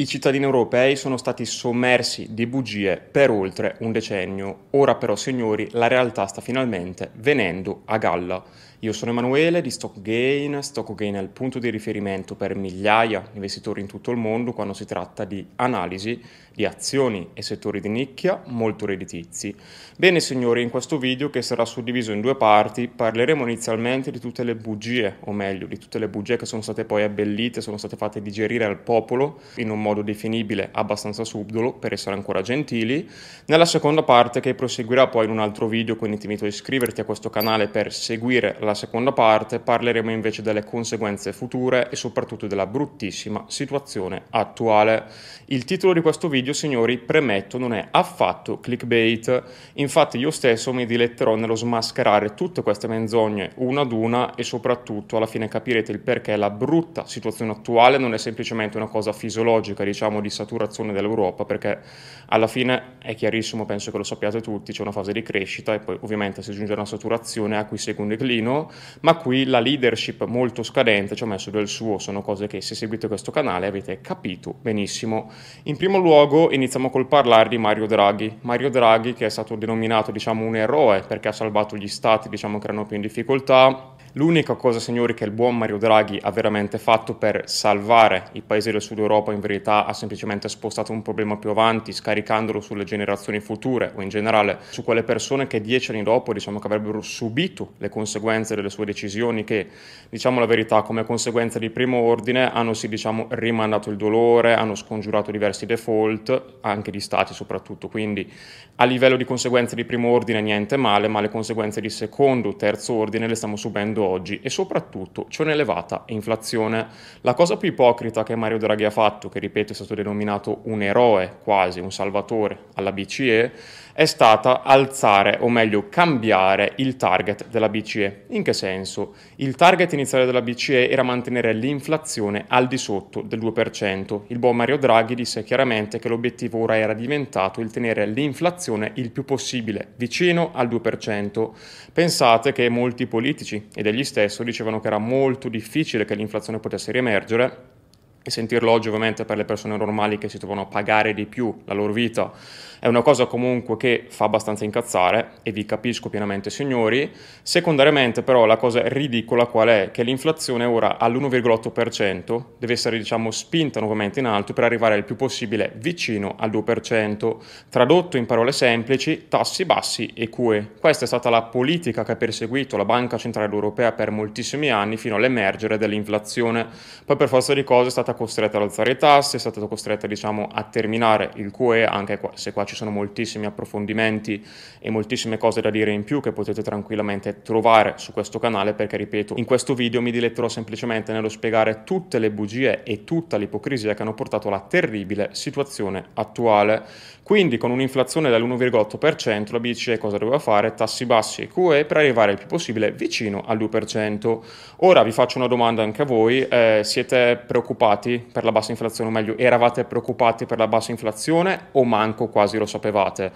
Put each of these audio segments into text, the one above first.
I cittadini europei sono stati sommersi di bugie per oltre un decennio. Ora però, signori, la realtà sta finalmente venendo a galla. Io sono Emanuele di StockGain. StockGain è il punto di riferimento per migliaia di investitori in tutto il mondo quando si tratta di analisi di azioni e settori di nicchia molto redditizi. Bene signori, in questo video che sarà suddiviso in due parti parleremo inizialmente di tutte le bugie, o meglio, di tutte le bugie che sono state poi abbellite, sono state fatte digerire al popolo in un modo definibile abbastanza subdolo, per essere ancora gentili. Nella seconda parte, che proseguirà poi in un altro video, quindi ti invito a iscriverti a questo canale per seguire la seconda parte, parleremo invece delle conseguenze future e soprattutto della bruttissima situazione attuale. Il titolo di questo video, signori, premetto, non è affatto clickbait. Infatti io stesso mi diletterò nello smascherare tutte queste menzogne una ad una e soprattutto alla fine capirete il perché la brutta situazione attuale non è semplicemente una cosa fisiologica, diciamo, di saturazione dell'Europa, perché alla fine è chiarissimo, penso che lo sappiate tutti, c'è una fase di crescita e poi ovviamente si giunge a una saturazione a cui segue un declino, ma qui la leadership molto scadente ci ha messo del suo, sono cose che se seguite questo canale avete capito benissimo. In primo luogo iniziamo col parlare di Mario Draghi. Mario Draghi che è stato denominato diciamo un eroe perché ha salvato gli stati diciamo che erano più in difficoltà, L'unica cosa, signori, che il buon Mario Draghi ha veramente fatto per salvare i paesi del sud Europa, in verità, ha semplicemente spostato un problema più avanti, scaricandolo sulle generazioni future o in generale su quelle persone che dieci anni dopo, diciamo, che avrebbero subito le conseguenze delle sue decisioni, che, diciamo la verità, come conseguenza di primo ordine hanno sì, diciamo, rimandato il dolore, hanno scongiurato diversi default, anche di stati soprattutto. Quindi, a livello di conseguenze di primo ordine, niente male, ma le conseguenze di secondo, terzo ordine le stiamo subendo vivendo oggi e soprattutto c'è un'elevata inflazione. La cosa più ipocrita che Mario Draghi ha fatto, che ripeto è stato denominato un eroe quasi, un salvatore alla BCE, è stata alzare, o meglio cambiare, il target della BCE. In che senso? Il target iniziale della BCE era mantenere l'inflazione al di sotto del 2%. Il buon Mario Draghi disse chiaramente che l'obiettivo ora era diventato il tenere l'inflazione il più possibile vicino al 2%. Pensate che molti politici ed egli stesso dicevano che era molto difficile che l'inflazione potesse riemergere e sentirlo oggi ovviamente per le persone normali che si trovano a pagare di più la loro vita è una cosa comunque che fa abbastanza incazzare e vi capisco pienamente signori. Secondariamente però la cosa ridicola qual è? Che l'inflazione ora all'1,8% deve essere diciamo spinta nuovamente in alto per arrivare il più possibile vicino al 2%. Tradotto in parole semplici, tassi bassi e QE. Questa è stata la politica che ha perseguito la Banca Centrale Europea per moltissimi anni fino all'emergere dell'inflazione. Poi per forza di cose è stata costretta ad alzare i tassi, è stata costretta diciamo a terminare il QE anche se qua ci sono moltissimi approfondimenti e moltissime cose da dire in più che potete tranquillamente trovare su questo canale perché ripeto in questo video mi diletterò semplicemente nello spiegare tutte le bugie e tutta l'ipocrisia che hanno portato alla terribile situazione attuale quindi con un'inflazione dell'1,8% la BCE cosa doveva fare? Tassi bassi e QE per arrivare il più possibile vicino al 2%. Ora vi faccio una domanda anche a voi, eh, siete preoccupati per la bassa inflazione o meglio eravate preoccupati per la bassa inflazione o manco quasi lo sapevate?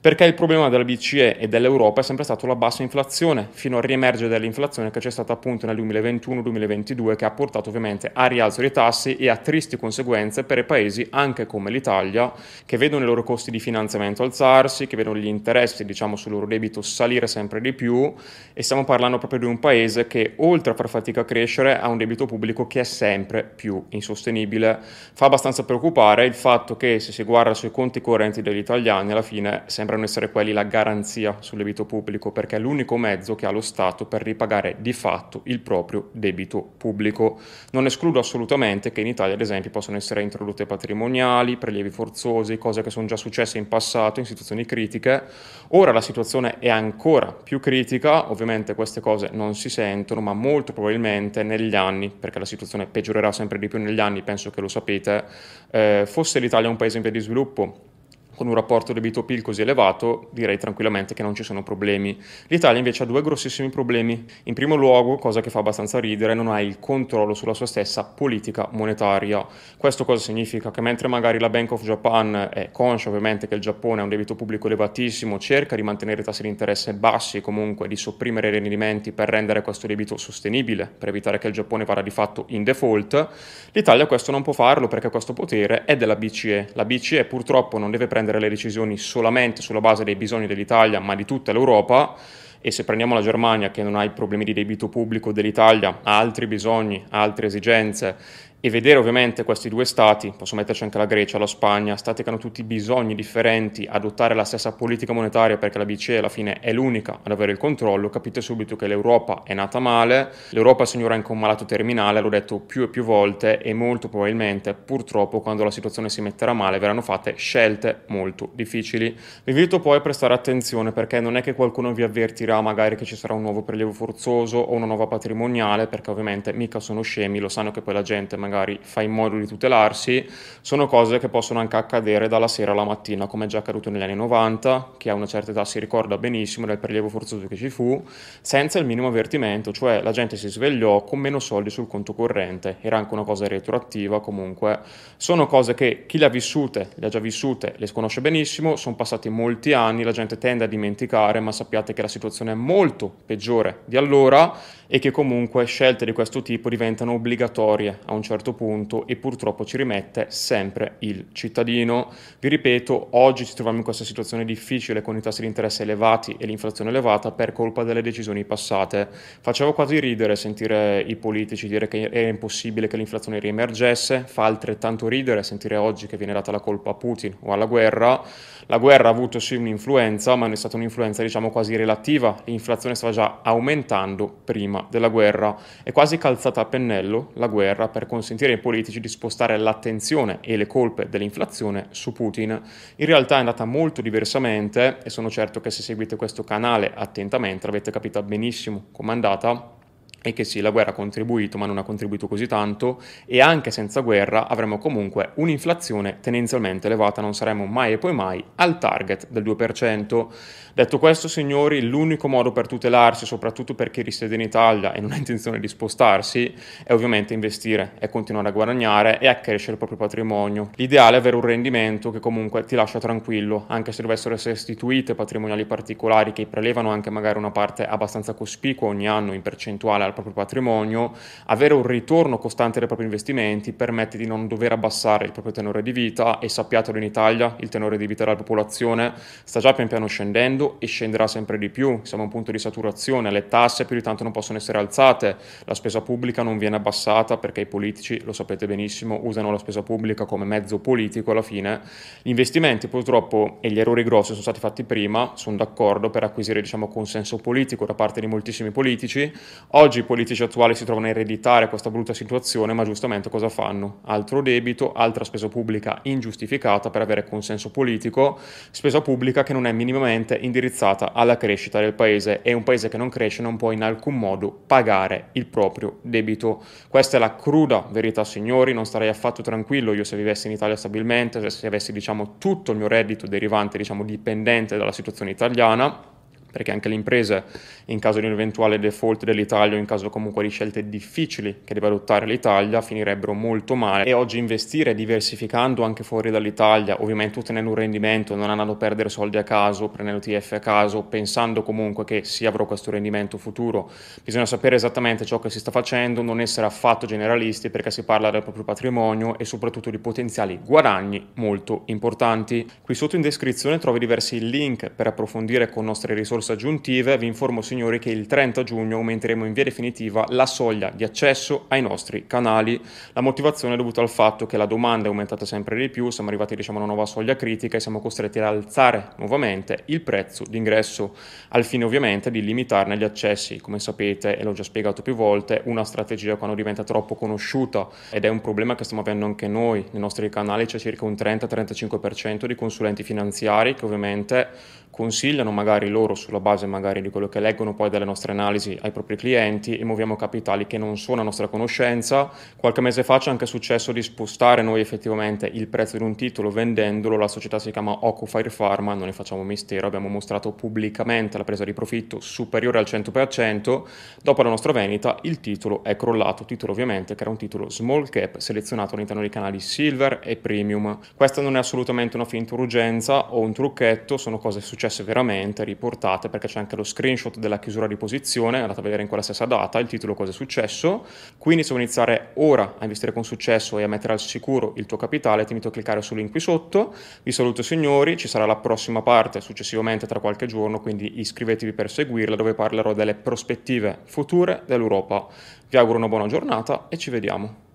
Perché il problema della BCE e dell'Europa è sempre stato la bassa inflazione, fino al riemergere dell'inflazione che c'è stata appunto nel 2021-2022, che ha portato ovviamente a rialzo dei tassi e a tristi conseguenze per i paesi anche come l'Italia, che vedono i loro costi di finanziamento alzarsi, che vedono gli interessi diciamo, sul loro debito salire sempre di più e stiamo parlando proprio di un paese che oltre a far fatica a crescere ha un debito pubblico che è sempre più insostenibile. Fa abbastanza preoccupare il fatto che se si guarda sui conti correnti degli italiani alla fine sembra sembrano essere quelli la garanzia sul debito pubblico perché è l'unico mezzo che ha lo Stato per ripagare di fatto il proprio debito pubblico. Non escludo assolutamente che in Italia ad esempio possano essere introdotte patrimoniali, prelievi forzosi, cose che sono già successe in passato in situazioni critiche. Ora la situazione è ancora più critica, ovviamente queste cose non si sentono, ma molto probabilmente negli anni, perché la situazione peggiorerà sempre di più negli anni, penso che lo sapete, eh, fosse l'Italia un paese in via di sviluppo con un rapporto debito-PIL così elevato, direi tranquillamente che non ci sono problemi. L'Italia invece ha due grossissimi problemi. In primo luogo, cosa che fa abbastanza ridere, non ha il controllo sulla sua stessa politica monetaria. Questo cosa significa? Che mentre magari la Bank of Japan è conscia ovviamente che il Giappone ha un debito pubblico elevatissimo, cerca di mantenere i tassi di interesse bassi, comunque di sopprimere i rendimenti per rendere questo debito sostenibile, per evitare che il Giappone vada di fatto in default, l'Italia questo non può farlo perché questo potere è della BCE. La BCE purtroppo non deve prendere prendere le decisioni solamente sulla base dei bisogni dell'Italia, ma di tutta l'Europa. E se prendiamo la Germania, che non ha i problemi di debito pubblico dell'Italia, ha altri bisogni, ha altre esigenze e vedere ovviamente questi due stati, posso metterci anche la Grecia, la Spagna, stati che hanno tutti bisogni differenti, adottare la stessa politica monetaria perché la BCE alla fine è l'unica ad avere il controllo, capite subito che l'Europa è nata male, l'Europa signora anche un malato terminale, l'ho detto più e più volte e molto probabilmente purtroppo quando la situazione si metterà male verranno fatte scelte molto difficili. Vi invito poi a prestare attenzione perché non è che qualcuno vi avvertirà magari che ci sarà un nuovo prelievo forzoso o una nuova patrimoniale perché ovviamente mica sono scemi, lo sanno che poi la gente magari magari fa in modo di tutelarsi, sono cose che possono anche accadere dalla sera alla mattina, come è già accaduto negli anni 90, chi ha una certa età si ricorda benissimo del prelievo forzoso che ci fu, senza il minimo avvertimento, cioè la gente si svegliò con meno soldi sul conto corrente, era anche una cosa retroattiva comunque, sono cose che chi le ha vissute, le ha già vissute, le conosce benissimo, sono passati molti anni, la gente tende a dimenticare, ma sappiate che la situazione è molto peggiore di allora e che comunque scelte di questo tipo diventano obbligatorie a un certo punto e purtroppo ci rimette sempre il cittadino. Vi ripeto, oggi ci troviamo in questa situazione difficile con i tassi di interesse elevati e l'inflazione elevata per colpa delle decisioni passate. Faceva quasi ridere sentire i politici dire che era impossibile che l'inflazione riemergesse, fa altrettanto ridere sentire oggi che viene data la colpa a Putin o alla guerra. La guerra ha avuto sì un'influenza, ma non è stata un'influenza diciamo quasi relativa, l'inflazione stava già aumentando prima della guerra. È quasi calzata a pennello la guerra per consentire ai politici di spostare l'attenzione e le colpe dell'inflazione su Putin. In realtà è andata molto diversamente e sono certo che se seguite questo canale attentamente l'avete capita benissimo com'è andata e che sì, la guerra ha contribuito, ma non ha contribuito così tanto, e anche senza guerra avremo comunque un'inflazione tendenzialmente elevata, non saremo mai e poi mai al target del 2%. Detto questo, signori, l'unico modo per tutelarsi, soprattutto per chi risiede in Italia e non ha intenzione di spostarsi, è ovviamente investire, è continuare a guadagnare e a crescere il proprio patrimonio. L'ideale è avere un rendimento che comunque ti lascia tranquillo, anche se dovessero essere istituite patrimoniali particolari che prelevano anche magari una parte abbastanza cospicua ogni anno in percentuale al proprio patrimonio, avere un ritorno costante dei propri investimenti permette di non dover abbassare il proprio tenore di vita e sappiatelo in Italia il tenore di vita della popolazione sta già pian piano scendendo e scenderà sempre di più, siamo a un punto di saturazione, le tasse più di tanto non possono essere alzate, la spesa pubblica non viene abbassata perché i politici, lo sapete benissimo, usano la spesa pubblica come mezzo politico alla fine. Gli investimenti purtroppo e gli errori grossi sono stati fatti prima, sono d'accordo per acquisire diciamo, consenso politico da parte di moltissimi politici, oggi i politici attuali si trovano a ereditare questa brutta situazione, ma giustamente cosa fanno? Altro debito, altra spesa pubblica ingiustificata per avere consenso politico, spesa pubblica che non è minimamente indirizzata alla crescita del paese e un paese che non cresce non può in alcun modo pagare il proprio debito. Questa è la cruda verità, signori, non starei affatto tranquillo io se vivessi in Italia stabilmente, se avessi diciamo tutto il mio reddito derivante, diciamo dipendente dalla situazione italiana perché anche le imprese, in caso di un eventuale default dell'Italia o in caso comunque di scelte difficili che deve adottare l'Italia, finirebbero molto male. E oggi investire diversificando anche fuori dall'Italia, ovviamente ottenendo un rendimento, non andando a perdere soldi a caso, prendendo TF a caso, pensando comunque che si avrò questo rendimento futuro, bisogna sapere esattamente ciò che si sta facendo, non essere affatto generalisti perché si parla del proprio patrimonio e soprattutto di potenziali guadagni molto importanti. Qui sotto in descrizione trovi diversi link per approfondire con nostre risorse risorse aggiuntive, vi informo signori che il 30 giugno aumenteremo in via definitiva la soglia di accesso ai nostri canali. La motivazione è dovuta al fatto che la domanda è aumentata sempre di più, siamo arrivati diciamo, a una nuova soglia critica e siamo costretti ad alzare nuovamente il prezzo d'ingresso, al fine ovviamente di limitarne gli accessi. Come sapete, e l'ho già spiegato più volte, una strategia quando diventa troppo conosciuta ed è un problema che stiamo avendo anche noi, nei nostri canali c'è circa un 30-35% di consulenti finanziari che ovviamente consigliano magari loro su sulla base magari di quello che leggono poi dalle nostre analisi ai propri clienti e muoviamo capitali che non sono a nostra conoscenza. Qualche mese fa c'è anche successo di spostare noi effettivamente il prezzo di un titolo vendendolo, la società si chiama Ocufire Pharma, non ne facciamo mistero, abbiamo mostrato pubblicamente la presa di profitto superiore al 100%, dopo la nostra vendita il titolo è crollato, titolo ovviamente che era un titolo small cap selezionato all'interno dei canali Silver e Premium. Questa non è assolutamente una finta urgenza o un trucchetto, sono cose successe veramente, riportate perché c'è anche lo screenshot della chiusura di posizione, andate a vedere in quella stessa data il titolo cosa è successo, quindi se vuoi iniziare ora a investire con successo e a mettere al sicuro il tuo capitale ti invito a cliccare sul link qui sotto, vi saluto signori, ci sarà la prossima parte successivamente tra qualche giorno, quindi iscrivetevi per seguirla dove parlerò delle prospettive future dell'Europa. Vi auguro una buona giornata e ci vediamo.